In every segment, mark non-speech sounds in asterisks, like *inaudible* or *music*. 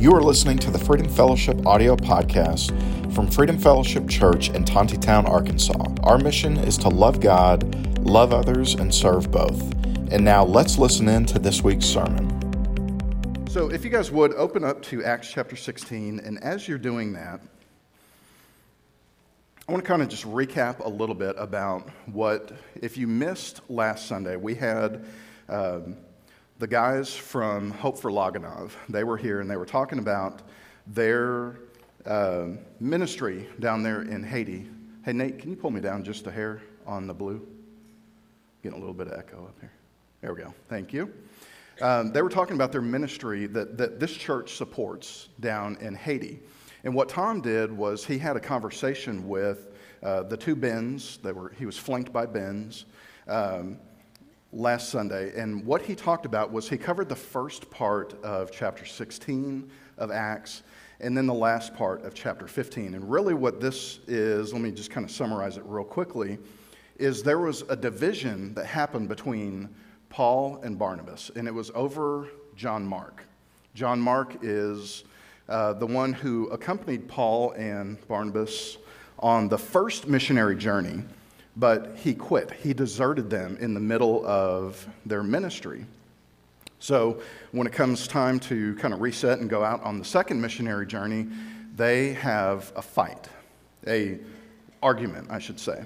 You are listening to the Freedom Fellowship audio podcast from Freedom Fellowship Church in Tontitown, Arkansas. Our mission is to love God, love others, and serve both. And now let's listen in to this week's sermon. So, if you guys would open up to Acts chapter 16, and as you're doing that, I want to kind of just recap a little bit about what, if you missed last Sunday, we had. Um, the guys from Hope for Loganov, they were here and they were talking about their uh, ministry down there in Haiti. Hey, Nate, can you pull me down just a hair on the blue? Getting a little bit of echo up here. There we go. Thank you. Um, they were talking about their ministry that, that this church supports down in Haiti. And what Tom did was he had a conversation with uh, the two Bens. They were, he was flanked by Bens. Um, last Sunday. And what he talked about was he covered the first part of chapter 16 of Acts and then the last part of chapter 15. And really, what this is, let me just kind of summarize it real quickly, is there was a division that happened between Paul and Barnabas, and it was over John Mark. John Mark is uh, the one who accompanied Paul and Barnabas on the first missionary journey but he quit. He deserted them in the middle of their ministry. So, when it comes time to kind of reset and go out on the second missionary journey, they have a fight, a argument, I should say.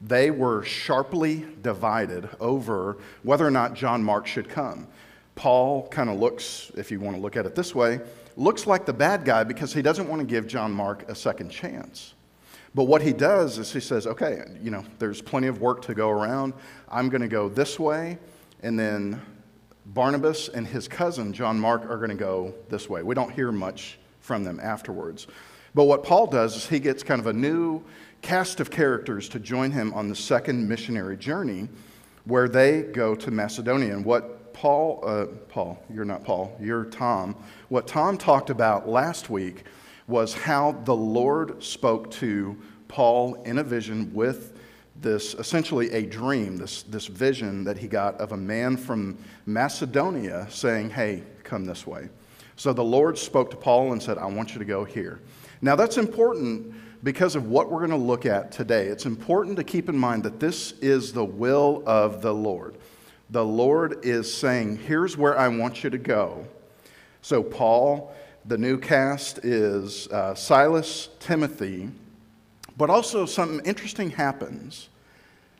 They were sharply divided over whether or not John Mark should come. Paul kind of looks, if you want to look at it this way, looks like the bad guy because he doesn't want to give John Mark a second chance. But what he does is he says, okay, you know, there's plenty of work to go around. I'm going to go this way. And then Barnabas and his cousin, John Mark, are going to go this way. We don't hear much from them afterwards. But what Paul does is he gets kind of a new cast of characters to join him on the second missionary journey where they go to Macedonia. And what Paul, uh, Paul, you're not Paul, you're Tom, what Tom talked about last week was how the Lord spoke to Paul in a vision with this essentially a dream, this, this vision that he got of a man from Macedonia saying, Hey, come this way. So the Lord spoke to Paul and said, I want you to go here. Now that's important because of what we're going to look at today. It's important to keep in mind that this is the will of the Lord. The Lord is saying, Here's where I want you to go. So Paul the new cast is uh, Silas, Timothy, but also something interesting happens.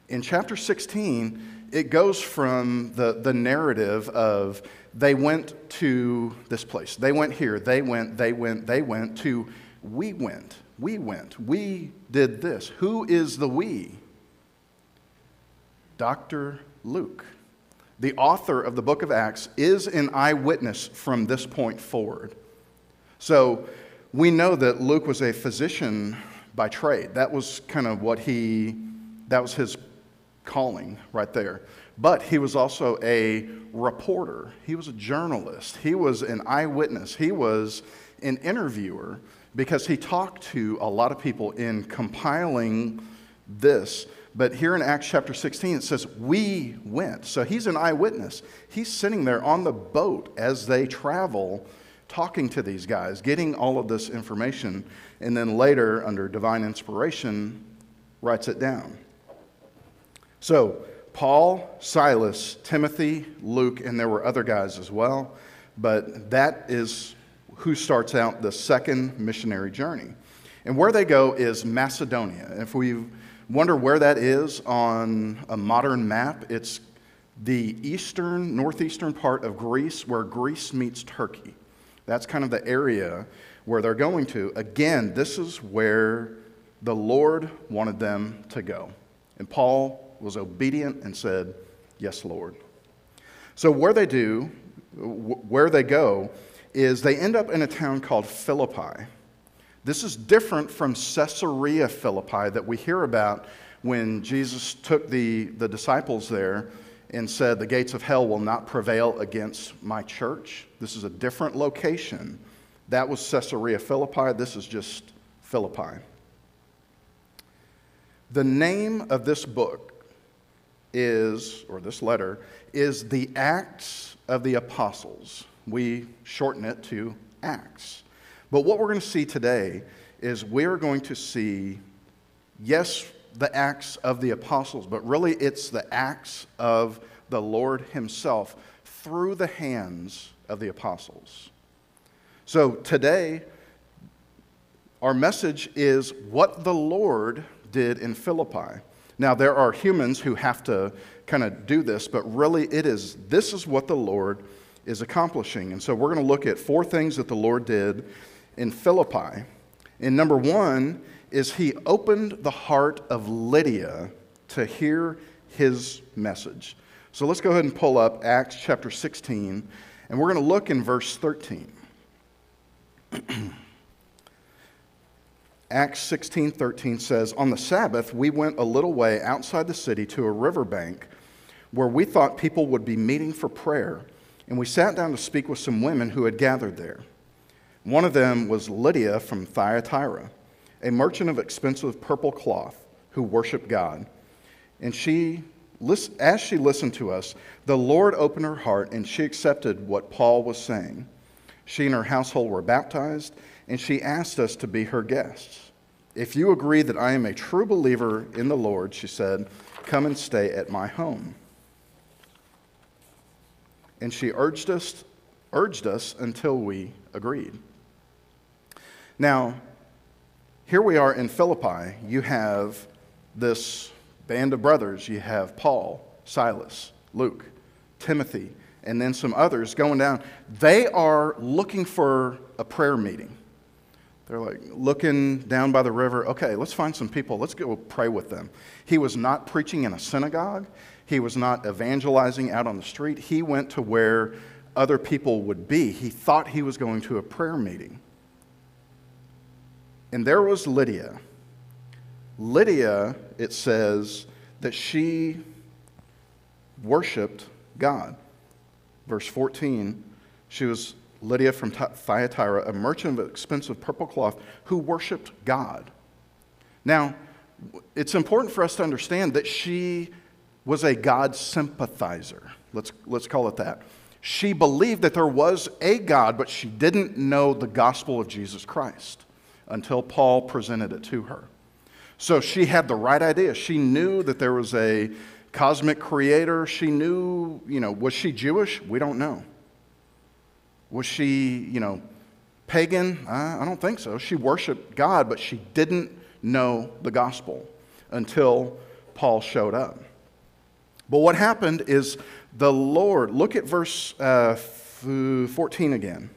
In chapter 16, it goes from the, the narrative of they went to this place, they went here, they went, they went, they went, to we went, we went, we did this. Who is the we? Dr. Luke. The author of the book of Acts is an eyewitness from this point forward. So we know that Luke was a physician by trade. That was kind of what he, that was his calling right there. But he was also a reporter, he was a journalist, he was an eyewitness, he was an interviewer because he talked to a lot of people in compiling this. But here in Acts chapter 16, it says, We went. So he's an eyewitness. He's sitting there on the boat as they travel talking to these guys, getting all of this information, and then later, under divine inspiration, writes it down. So, Paul, Silas, Timothy, Luke, and there were other guys as well, but that is who starts out the second missionary journey. And where they go is Macedonia. If we wonder where that is on a modern map, it's the eastern, northeastern part of Greece where Greece meets Turkey. That's kind of the area where they're going to. Again, this is where the Lord wanted them to go. And Paul was obedient and said, Yes, Lord. So, where they do, where they go, is they end up in a town called Philippi. This is different from Caesarea Philippi that we hear about when Jesus took the, the disciples there and said, The gates of hell will not prevail against my church. This is a different location. That was Caesarea Philippi. This is just Philippi. The name of this book is, or this letter, is the Acts of the Apostles. We shorten it to Acts. But what we're going to see today is we're going to see, yes, the Acts of the apostles, but really it's the Acts of the Lord Himself through the hands of the apostles. So today, our message is what the Lord did in Philippi. Now, there are humans who have to kind of do this, but really it is this is what the Lord is accomplishing. And so we're going to look at four things that the Lord did in Philippi. And number one is he opened the heart of Lydia to hear his message. So let's go ahead and pull up Acts chapter 16, and we're going to look in verse 13. *clears throat* Acts 16 13 says, On the Sabbath, we went a little way outside the city to a riverbank where we thought people would be meeting for prayer, and we sat down to speak with some women who had gathered there. One of them was Lydia from Thyatira, a merchant of expensive purple cloth who worshiped God. And she, as she listened to us, the Lord opened her heart and she accepted what Paul was saying. She and her household were baptized and she asked us to be her guests. If you agree that I am a true believer in the Lord, she said, come and stay at my home. And she urged us, urged us until we agreed. Now, here we are in Philippi. You have this band of brothers. You have Paul, Silas, Luke, Timothy, and then some others going down. They are looking for a prayer meeting. They're like looking down by the river. Okay, let's find some people. Let's go pray with them. He was not preaching in a synagogue, he was not evangelizing out on the street. He went to where other people would be. He thought he was going to a prayer meeting. And there was Lydia. Lydia, it says that she worshiped God. Verse 14, she was Lydia from Thyatira, a merchant of expensive purple cloth, who worshiped God. Now, it's important for us to understand that she was a God sympathizer. Let's, let's call it that. She believed that there was a God, but she didn't know the gospel of Jesus Christ until Paul presented it to her. So she had the right idea. She knew that there was a cosmic creator. She knew, you know, was she Jewish? We don't know. Was she, you know, pagan? I don't think so. She worshiped God, but she didn't know the gospel until Paul showed up. But what happened is the Lord, look at verse uh, 14 again.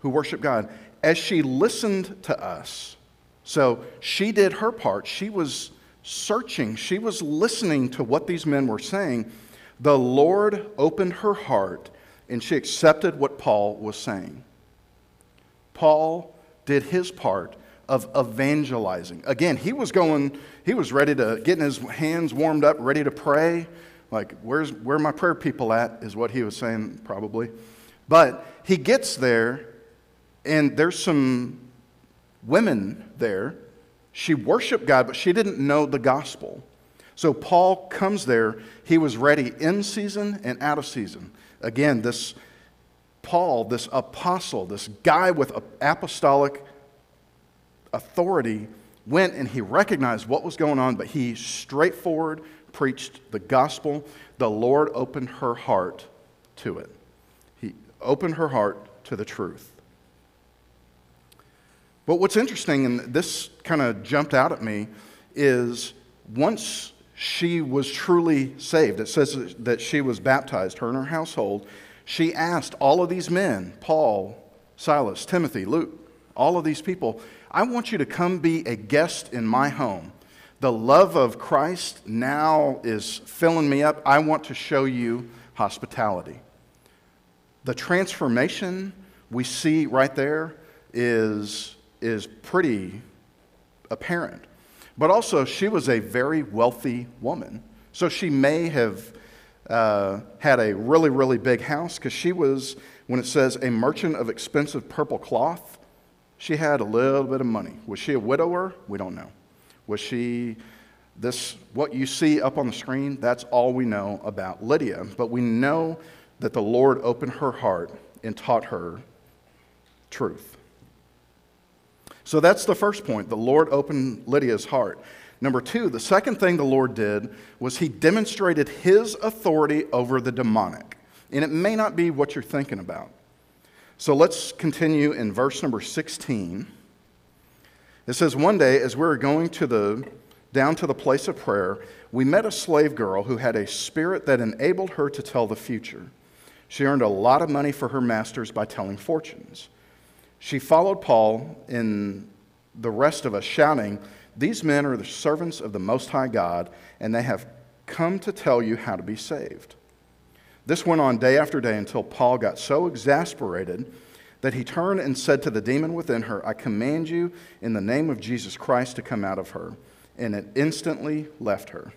Who worship God. As she listened to us, so she did her part. She was searching, she was listening to what these men were saying the Lord opened her heart and she accepted what Paul was saying. Paul did his part of evangelizing. Again, he was going, he was ready to getting his hands warmed up, ready to pray. Like, where's where my prayer people at? Is what he was saying, probably. But he gets there, and there's some women there. She worshiped God, but she didn't know the gospel. So Paul comes there. He was ready in season and out of season. Again, this Paul, this apostle, this guy with apostolic authority, went and he recognized what was going on, but he straightforward preached the gospel. The Lord opened her heart to it. He opened her heart to the truth. But what's interesting, and this kind of jumped out at me, is once she was truly saved. It says that she was baptized, her and her household. She asked all of these men, Paul, Silas, Timothy, Luke, all of these people, I want you to come be a guest in my home. The love of Christ now is filling me up. I want to show you hospitality. The transformation we see right there is, is pretty apparent. But also, she was a very wealthy woman. So she may have uh, had a really, really big house because she was, when it says a merchant of expensive purple cloth, she had a little bit of money. Was she a widower? We don't know. Was she this, what you see up on the screen? That's all we know about Lydia. But we know that the Lord opened her heart and taught her truth. So that's the first point. The Lord opened Lydia's heart. Number two, the second thing the Lord did was he demonstrated his authority over the demonic. And it may not be what you're thinking about. So let's continue in verse number 16. It says, One day, as we were going to the, down to the place of prayer, we met a slave girl who had a spirit that enabled her to tell the future. She earned a lot of money for her masters by telling fortunes. She followed Paul and the rest of us, shouting, These men are the servants of the Most High God, and they have come to tell you how to be saved. This went on day after day until Paul got so exasperated that he turned and said to the demon within her, I command you in the name of Jesus Christ to come out of her. And it instantly left her.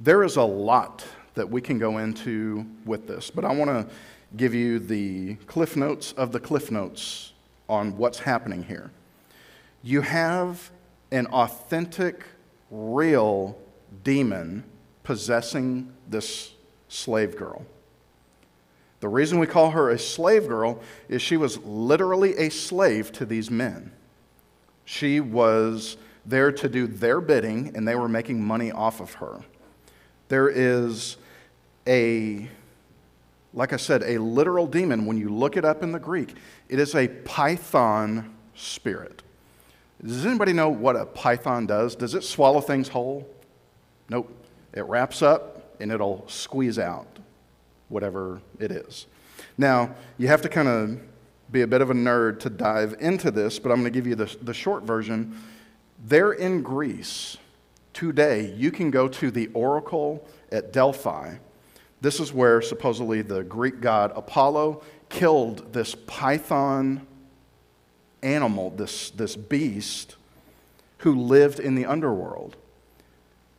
There is a lot that we can go into with this, but I want to give you the cliff notes of the cliff notes on what's happening here. You have an authentic, real demon possessing this slave girl. The reason we call her a slave girl is she was literally a slave to these men. She was there to do their bidding, and they were making money off of her. There is a, like I said, a literal demon. When you look it up in the Greek, it is a python spirit. Does anybody know what a python does? Does it swallow things whole? Nope. It wraps up and it'll squeeze out whatever it is. Now, you have to kind of be a bit of a nerd to dive into this, but I'm going to give you the, the short version. There in Greece, today, you can go to the oracle at Delphi. This is where supposedly the Greek god Apollo killed this python animal, this, this beast, who lived in the underworld.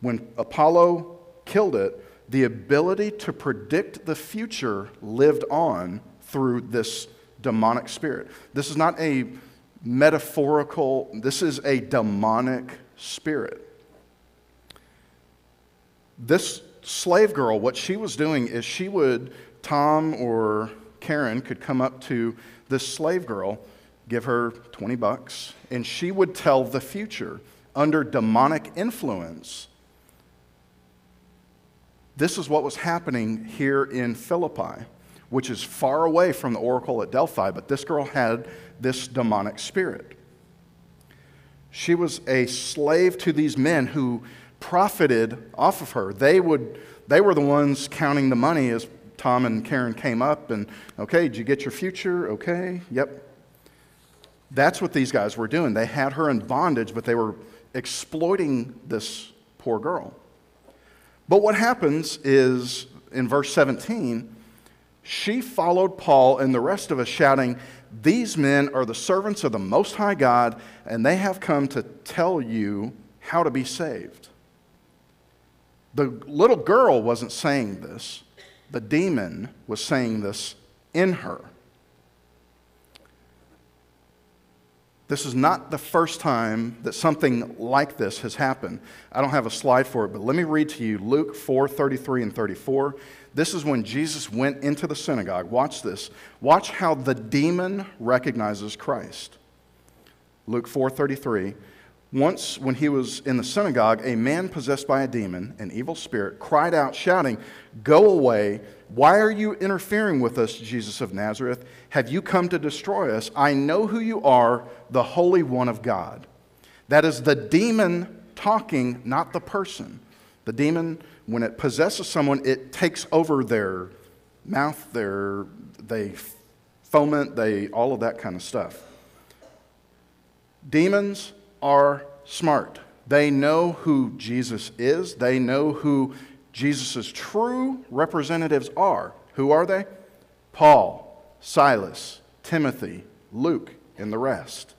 When Apollo killed it, the ability to predict the future lived on through this demonic spirit. This is not a metaphorical, this is a demonic spirit. This slave girl, what she was doing is she would, Tom or Karen could come up to this slave girl, give her 20 bucks, and she would tell the future under demonic influence this is what was happening here in Philippi, which is far away from the oracle at Delphi, but this girl had this demonic spirit. She was a slave to these men who profited off of her. They, would, they were the ones counting the money as Tom and Karen came up and, okay, did you get your future? Okay, yep. That's what these guys were doing. They had her in bondage, but they were exploiting this poor girl. But what happens is in verse 17, she followed Paul and the rest of us, shouting, These men are the servants of the Most High God, and they have come to tell you how to be saved. The little girl wasn't saying this, the demon was saying this in her. This is not the first time that something like this has happened. I don't have a slide for it, but let me read to you Luke 4 33 and 34. This is when Jesus went into the synagogue. Watch this. Watch how the demon recognizes Christ. Luke 4 33. Once, when he was in the synagogue, a man possessed by a demon, an evil spirit, cried out, shouting, Go away. Why are you interfering with us, Jesus of Nazareth? Have you come to destroy us? I know who you are, the Holy One of God. That is the demon talking, not the person. The demon, when it possesses someone, it takes over their mouth, their, they foment, they, all of that kind of stuff. Demons are smart. They know who Jesus is, they know who Jesus' true representatives are. Who are they? Paul, Silas, Timothy, Luke, and the rest.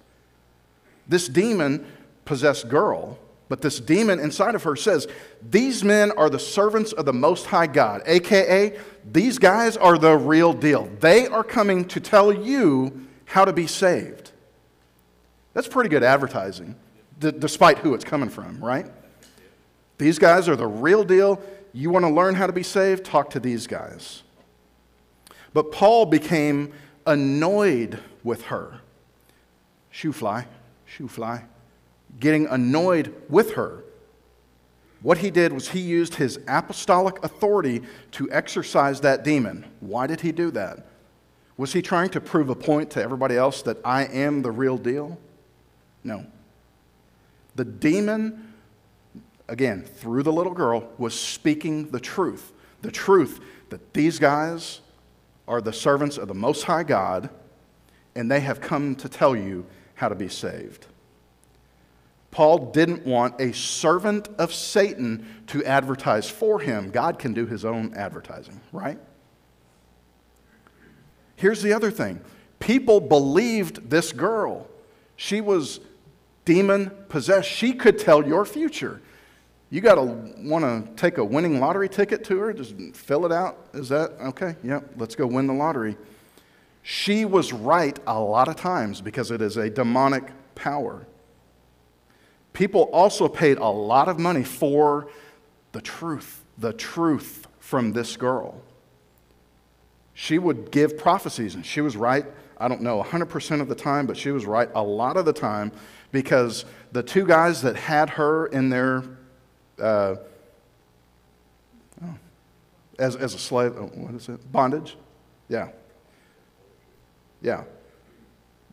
This demon possessed girl, but this demon inside of her says, These men are the servants of the Most High God, aka, these guys are the real deal. They are coming to tell you how to be saved. That's pretty good advertising, d- despite who it's coming from, right? These guys are the real deal. You want to learn how to be saved? Talk to these guys. But Paul became annoyed with her. Shoo fly, shoo fly. Getting annoyed with her. What he did was he used his apostolic authority to exorcise that demon. Why did he do that? Was he trying to prove a point to everybody else that I am the real deal? No. The demon, again, through the little girl, was speaking the truth. The truth that these guys are the servants of the Most High God, and they have come to tell you how to be saved. Paul didn't want a servant of Satan to advertise for him. God can do his own advertising, right? Here's the other thing people believed this girl. She was demon possessed. She could tell your future. You got to want to take a winning lottery ticket to her, just fill it out. Is that okay? Yep, let's go win the lottery. She was right a lot of times because it is a demonic power. People also paid a lot of money for the truth, the truth from this girl. She would give prophecies, and she was right, I don't know 100% of the time, but she was right a lot of the time because the two guys that had her in their uh, oh, as, as a slave, oh, what is it? Bondage? Yeah. Yeah.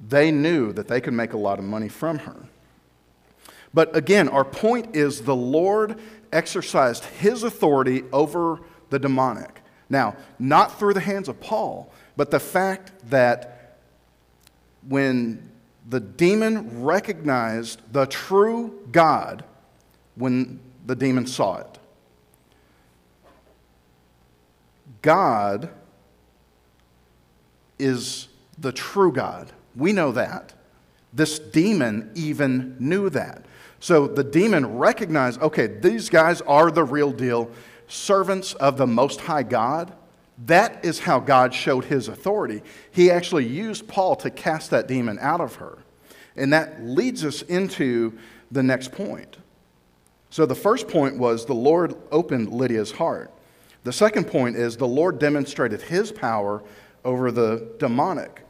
They knew that they could make a lot of money from her. But again, our point is the Lord exercised his authority over the demonic. Now, not through the hands of Paul, but the fact that when the demon recognized the true God, when the demon saw it. God is the true God. We know that. This demon even knew that. So the demon recognized okay, these guys are the real deal, servants of the Most High God. That is how God showed his authority. He actually used Paul to cast that demon out of her. And that leads us into the next point. So the first point was the Lord opened Lydia's heart. The second point is the Lord demonstrated his power over the demonic.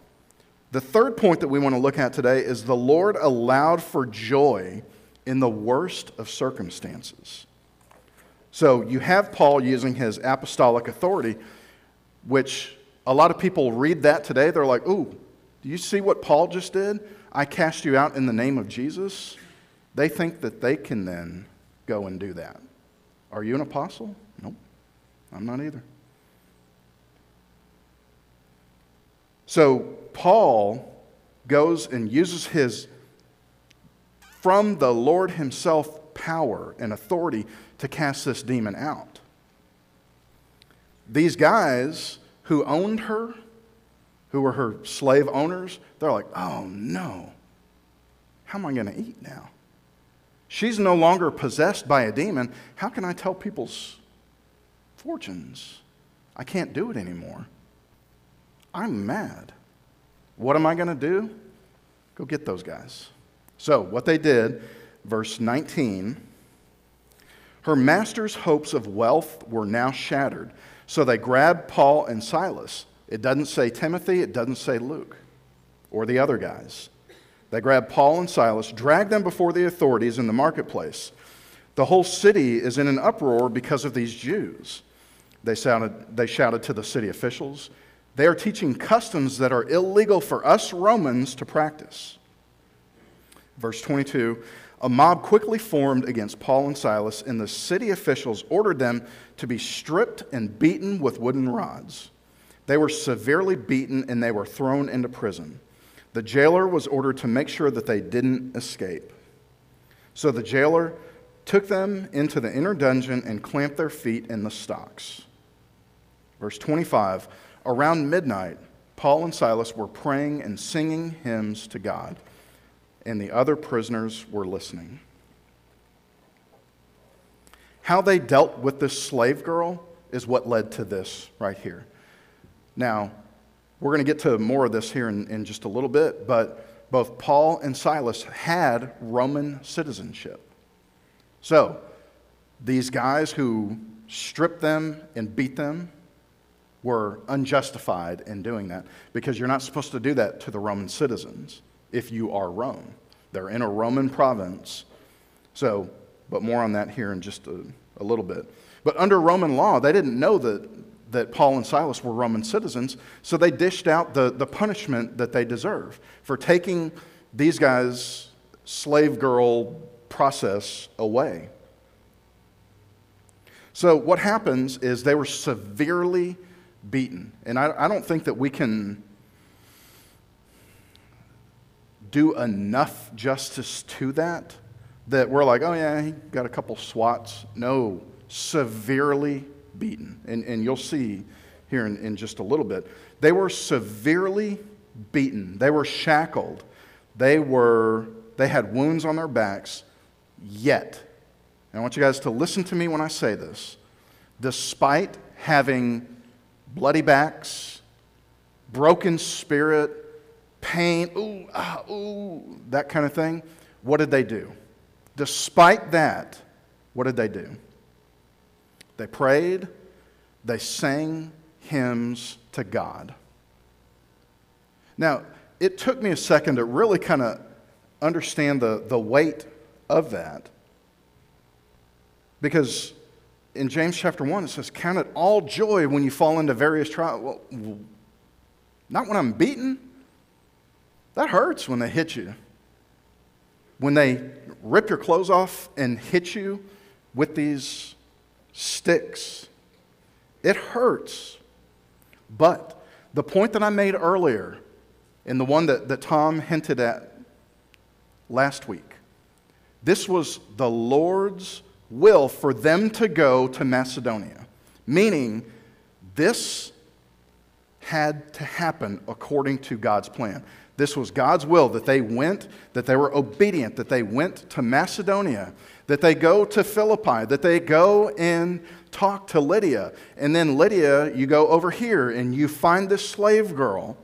The third point that we want to look at today is the Lord allowed for joy in the worst of circumstances. So you have Paul using his apostolic authority, which a lot of people read that today. They're like, ooh, do you see what Paul just did? I cast you out in the name of Jesus. They think that they can then go and do that. Are you an apostle? Nope, I'm not either. So Paul goes and uses his from the Lord himself power and authority to cast this demon out. These guys who owned her, who were her slave owners, they're like, oh no, how am I going to eat now? She's no longer possessed by a demon. How can I tell people's fortunes? I can't do it anymore. I'm mad. What am I going to do? Go get those guys. So, what they did, verse 19, her master's hopes of wealth were now shattered. So they grabbed Paul and Silas. It doesn't say Timothy, it doesn't say Luke or the other guys. They grabbed Paul and Silas, dragged them before the authorities in the marketplace. The whole city is in an uproar because of these Jews. They shouted, they shouted to the city officials, They are teaching customs that are illegal for us Romans to practice. Verse 22 A mob quickly formed against Paul and Silas, and the city officials ordered them to be stripped and beaten with wooden rods. They were severely beaten and they were thrown into prison. The jailer was ordered to make sure that they didn't escape. So the jailer took them into the inner dungeon and clamped their feet in the stocks. Verse 25 Around midnight, Paul and Silas were praying and singing hymns to God, and the other prisoners were listening. How they dealt with this slave girl is what led to this right here. Now, we're going to get to more of this here in, in just a little bit, but both Paul and Silas had Roman citizenship. So, these guys who stripped them and beat them were unjustified in doing that because you're not supposed to do that to the Roman citizens if you are Rome. They're in a Roman province. So, but more on that here in just a, a little bit. But under Roman law, they didn't know that, that Paul and Silas were Roman citizens, so they dished out the, the punishment that they deserve for taking these guys' slave girl process away. So, what happens is they were severely beaten. And I, I don't think that we can do enough justice to that that we're like, oh, yeah, he got a couple swats. No, severely beaten. And, and you'll see here in, in just a little bit. They were severely beaten, they were shackled, they, were, they had wounds on their backs, yet, I want you guys to listen to me when I say this, despite having bloody backs, broken spirit, pain, ooh, ah, ooh, that kind of thing. What did they do? Despite that, what did they do? They prayed, they sang hymns to God. Now, it took me a second to really kind of understand the, the weight of that because in James chapter 1, it says, Count it all joy when you fall into various trials. Well, not when I'm beaten. That hurts when they hit you. When they rip your clothes off and hit you with these sticks, it hurts. But the point that I made earlier, and the one that, that Tom hinted at last week, this was the Lord's will for them to go to Macedonia, meaning this had to happen according to God's plan. This was God's will that they went, that they were obedient, that they went to Macedonia, that they go to Philippi, that they go and talk to Lydia. And then Lydia, you go over here and you find this slave girl.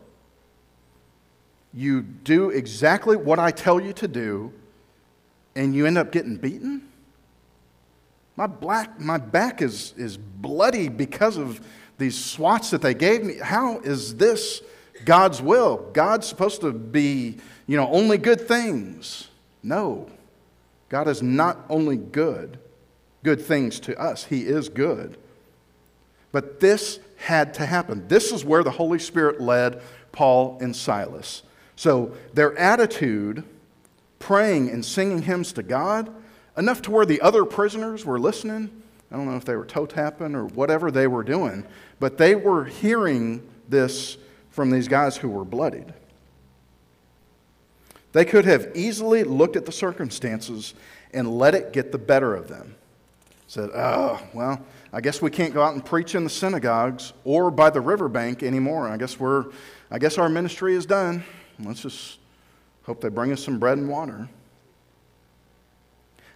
You do exactly what I tell you to do, and you end up getting beaten? My, black, my back is, is bloody because of these swats that they gave me. How is this God's will? God's supposed to be, you know, only good things. No. God is not only good, good things to us. He is good. But this had to happen. This is where the Holy Spirit led Paul and Silas. So their attitude, praying and singing hymns to God, enough to where the other prisoners were listening. I don't know if they were toe tapping or whatever they were doing, but they were hearing this from these guys who were bloodied. They could have easily looked at the circumstances and let it get the better of them. Said, oh, well, I guess we can't go out and preach in the synagogues or by the riverbank anymore. I guess we're, I guess our ministry is done. Let's just hope they bring us some bread and water.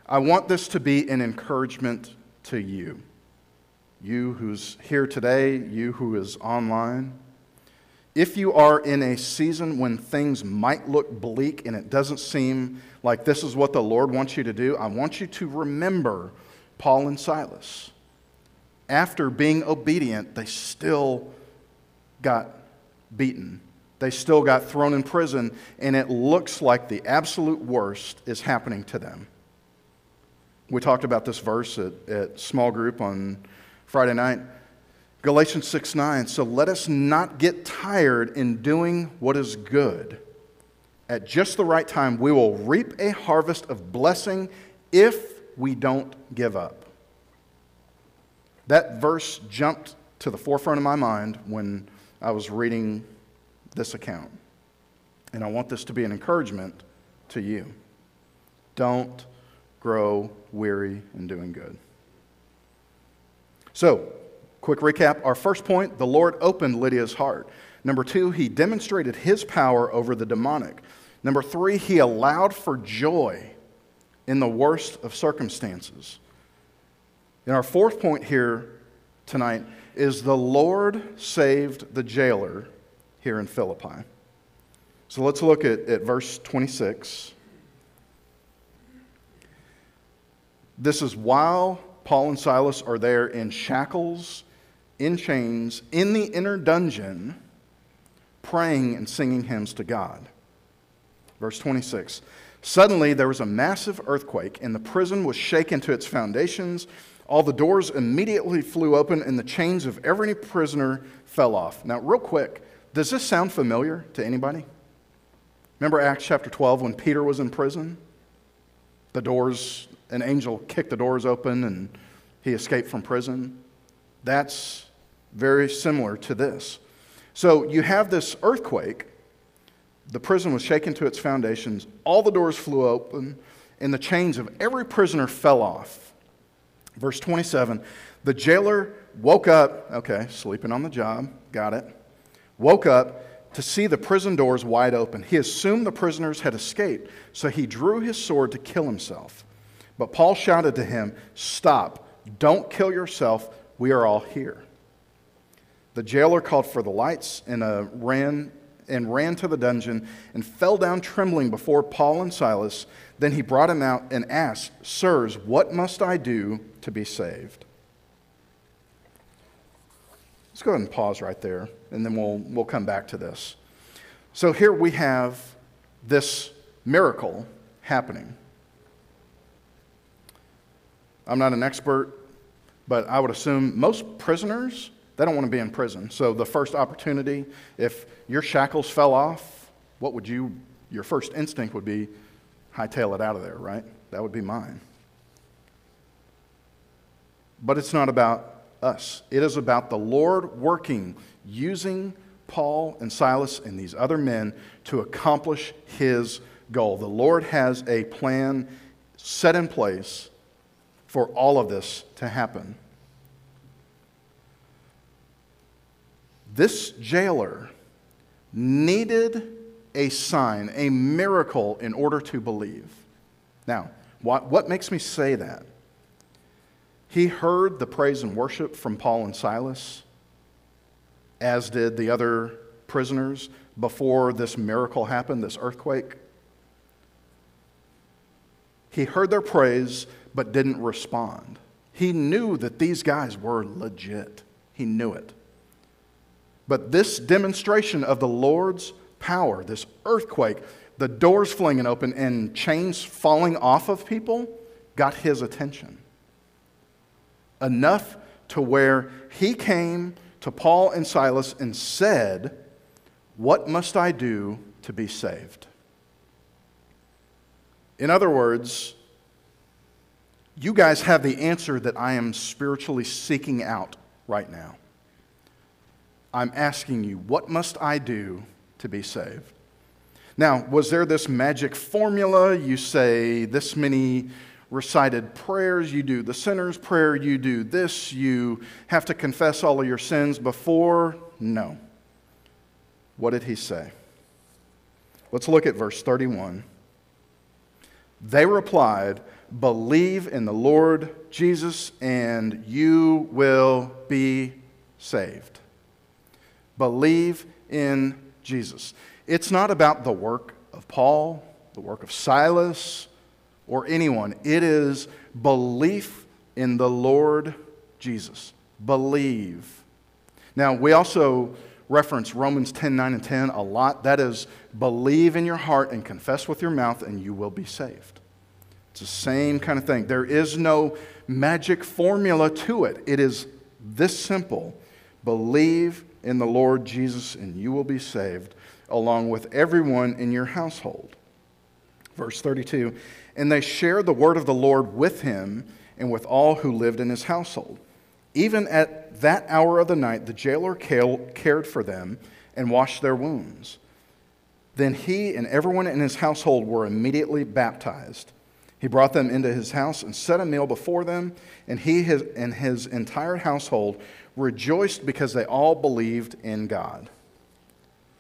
I want this to be an encouragement to you. You who's here today, you who is online. If you are in a season when things might look bleak and it doesn't seem like this is what the Lord wants you to do, I want you to remember Paul and Silas. After being obedient, they still got beaten. They still got thrown in prison, and it looks like the absolute worst is happening to them. We talked about this verse at, at small group on Friday night. Galatians 6 9. So let us not get tired in doing what is good. At just the right time, we will reap a harvest of blessing if we don't give up. That verse jumped to the forefront of my mind when I was reading this account. And I want this to be an encouragement to you. Don't grow weary in doing good. So, quick recap. Our first point the Lord opened Lydia's heart. Number two, he demonstrated his power over the demonic. Number three, he allowed for joy in the worst of circumstances. And our fourth point here tonight is the Lord saved the jailer here in Philippi. So let's look at, at verse 26. This is while Paul and Silas are there in shackles, in chains, in the inner dungeon, praying and singing hymns to God. Verse 26 Suddenly there was a massive earthquake, and the prison was shaken to its foundations. All the doors immediately flew open, and the chains of every prisoner fell off. Now, real quick, does this sound familiar to anybody? Remember Acts chapter 12 when Peter was in prison? The doors, an angel kicked the doors open and he escaped from prison. That's very similar to this. So you have this earthquake. The prison was shaken to its foundations. All the doors flew open, and the chains of every prisoner fell off. Verse 27 The jailer woke up, okay, sleeping on the job, got it. Woke up to see the prison doors wide open. He assumed the prisoners had escaped, so he drew his sword to kill himself. But Paul shouted to him, Stop, don't kill yourself, we are all here. The jailer called for the lights and uh, ran and ran to the dungeon and fell down trembling before Paul and Silas. Then he brought him out and asked, Sirs, what must I do to be saved? Let's go ahead and pause right there, and then we'll, we'll come back to this. So here we have this miracle happening. I'm not an expert, but I would assume most prisoners they don't want to be in prison. So the first opportunity, if your shackles fell off, what would you, your first instinct would be, hightail it out of there, right? That would be mine. But it's not about us. It is about the Lord working, using Paul and Silas and these other men to accomplish his goal. The Lord has a plan set in place for all of this to happen. This jailer needed a sign, a miracle, in order to believe. Now, what, what makes me say that? He heard the praise and worship from Paul and Silas, as did the other prisoners before this miracle happened, this earthquake. He heard their praise but didn't respond. He knew that these guys were legit. He knew it. But this demonstration of the Lord's power, this earthquake, the doors flinging open and chains falling off of people, got his attention. Enough to where he came to Paul and Silas and said, What must I do to be saved? In other words, you guys have the answer that I am spiritually seeking out right now. I'm asking you, what must I do to be saved? Now, was there this magic formula? You say this many recited prayers, you do the sinner's prayer, you do this, you have to confess all of your sins before? No. What did he say? Let's look at verse 31. They replied, Believe in the Lord Jesus, and you will be saved. Believe in Jesus. It's not about the work of Paul, the work of Silas, or anyone. It is belief in the Lord Jesus. Believe. Now, we also reference Romans 10 9 and 10 a lot. That is, believe in your heart and confess with your mouth, and you will be saved. It's the same kind of thing. There is no magic formula to it, it is this simple believe in the Lord Jesus, and you will be saved, along with everyone in your household. Verse 32 And they shared the word of the Lord with him and with all who lived in his household. Even at that hour of the night, the jailer cared for them and washed their wounds. Then he and everyone in his household were immediately baptized. He brought them into his house and set a meal before them, and he and his entire household rejoiced because they all believed in God.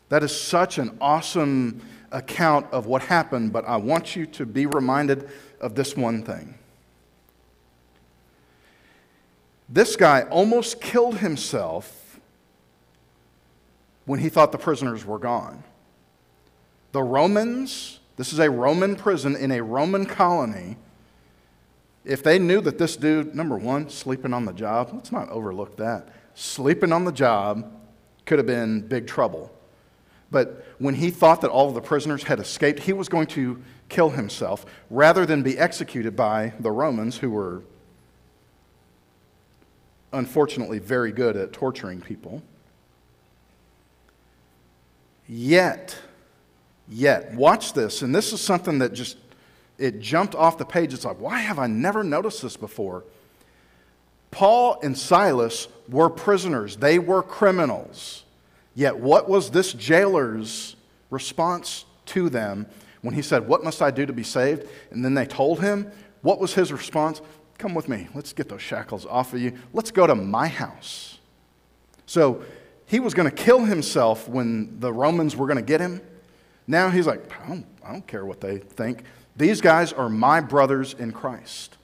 That is such an awesome account of what happened, but I want you to be reminded of this one thing. This guy almost killed himself when he thought the prisoners were gone. The Romans, this is a Roman prison in a Roman colony, If they knew that this dude, number one, sleeping on the job, let's not overlook that. Sleeping on the job could have been big trouble. But when he thought that all of the prisoners had escaped, he was going to kill himself rather than be executed by the Romans, who were unfortunately very good at torturing people. Yet, yet, watch this, and this is something that just it jumped off the page. It's like, why have I never noticed this before? Paul and Silas were prisoners, they were criminals. Yet, what was this jailer's response to them when he said, What must I do to be saved? And then they told him, What was his response? Come with me. Let's get those shackles off of you. Let's go to my house. So he was going to kill himself when the Romans were going to get him. Now he's like, I don't, I don't care what they think. These guys are my brothers in Christ.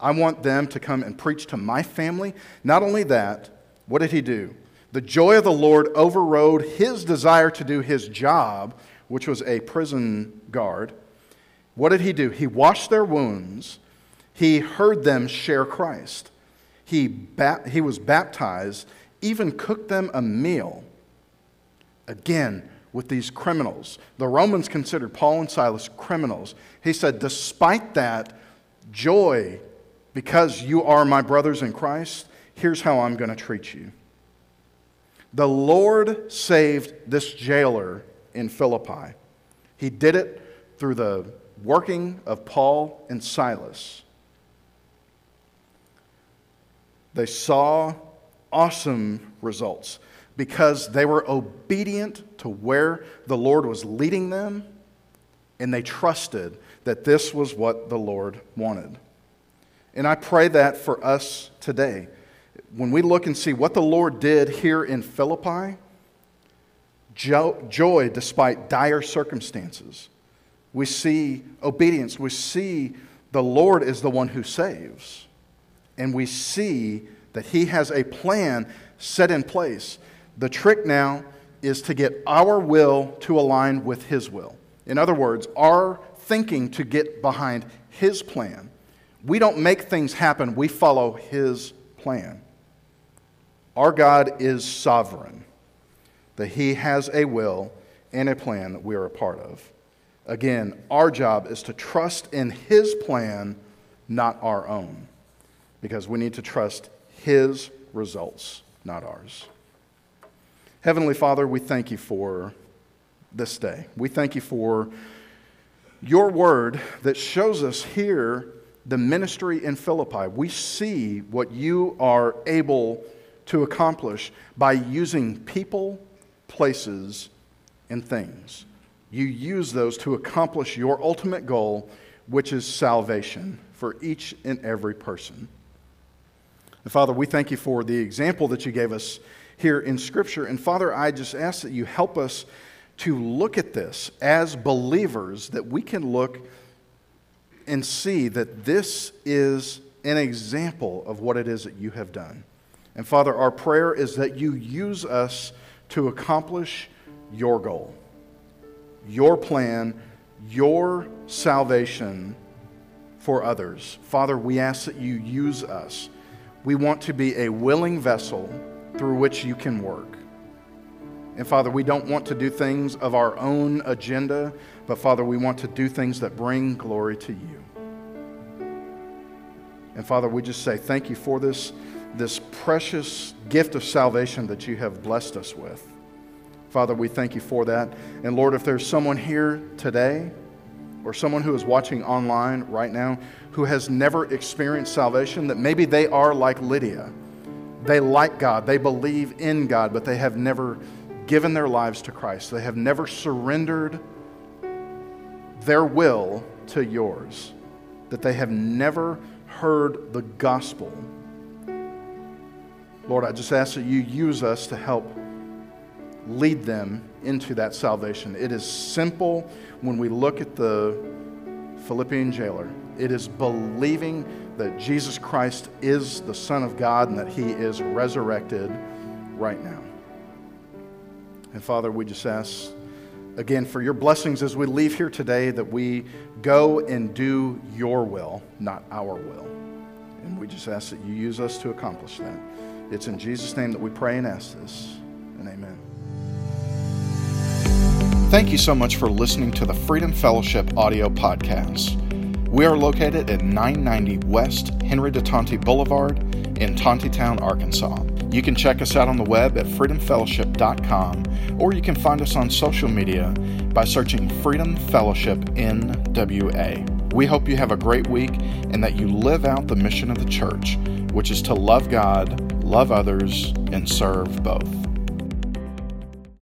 I want them to come and preach to my family. Not only that, what did he do? The joy of the Lord overrode his desire to do his job, which was a prison guard. What did he do? He washed their wounds. He heard them share Christ. He, ba- he was baptized, even cooked them a meal. Again, with these criminals. The Romans considered Paul and Silas criminals. He said, Despite that, joy, because you are my brothers in Christ, here's how I'm going to treat you. The Lord saved this jailer in Philippi. He did it through the working of Paul and Silas. They saw awesome results because they were obedient to where the Lord was leading them and they trusted that this was what the Lord wanted. And I pray that for us today. When we look and see what the Lord did here in Philippi, joy despite dire circumstances. We see obedience. We see the Lord is the one who saves. And we see that He has a plan set in place the trick now is to get our will to align with His will. In other words, our thinking to get behind His plan. We don't make things happen, we follow His plan. Our God is sovereign, that He has a will and a plan that we are a part of. Again, our job is to trust in His plan, not our own, because we need to trust His results, not ours. Heavenly Father, we thank you for this day. We thank you for your word that shows us here the ministry in Philippi. We see what you are able to accomplish by using people, places, and things. You use those to accomplish your ultimate goal, which is salvation for each and every person. And Father, we thank you for the example that you gave us here in Scripture. And Father, I just ask that you help us to look at this as believers, that we can look and see that this is an example of what it is that you have done. And Father, our prayer is that you use us to accomplish your goal, your plan, your salvation for others. Father, we ask that you use us. We want to be a willing vessel through which you can work. And Father, we don't want to do things of our own agenda, but Father, we want to do things that bring glory to you. And Father, we just say thank you for this, this precious gift of salvation that you have blessed us with. Father, we thank you for that. And Lord, if there's someone here today or someone who is watching online right now who has never experienced salvation, that maybe they are like Lydia they like God, they believe in God, but they have never given their lives to Christ. They have never surrendered their will to yours, that they have never heard the gospel. Lord, I just ask that you use us to help lead them into that salvation. It is simple when we look at the Philippian jailer, it is believing that Jesus Christ is the Son of God and that He is resurrected right now. And Father, we just ask again for your blessings as we leave here today, that we go and do your will, not our will. And we just ask that you use us to accomplish that. It's in Jesus' name that we pray and ask this, and amen. Thank you so much for listening to the Freedom Fellowship audio podcast. We are located at 990 West Henry de Tonti Boulevard in Tontitown, Arkansas. You can check us out on the web at freedomfellowship.com or you can find us on social media by searching Freedom Fellowship NWA. We hope you have a great week and that you live out the mission of the church, which is to love God, love others, and serve both.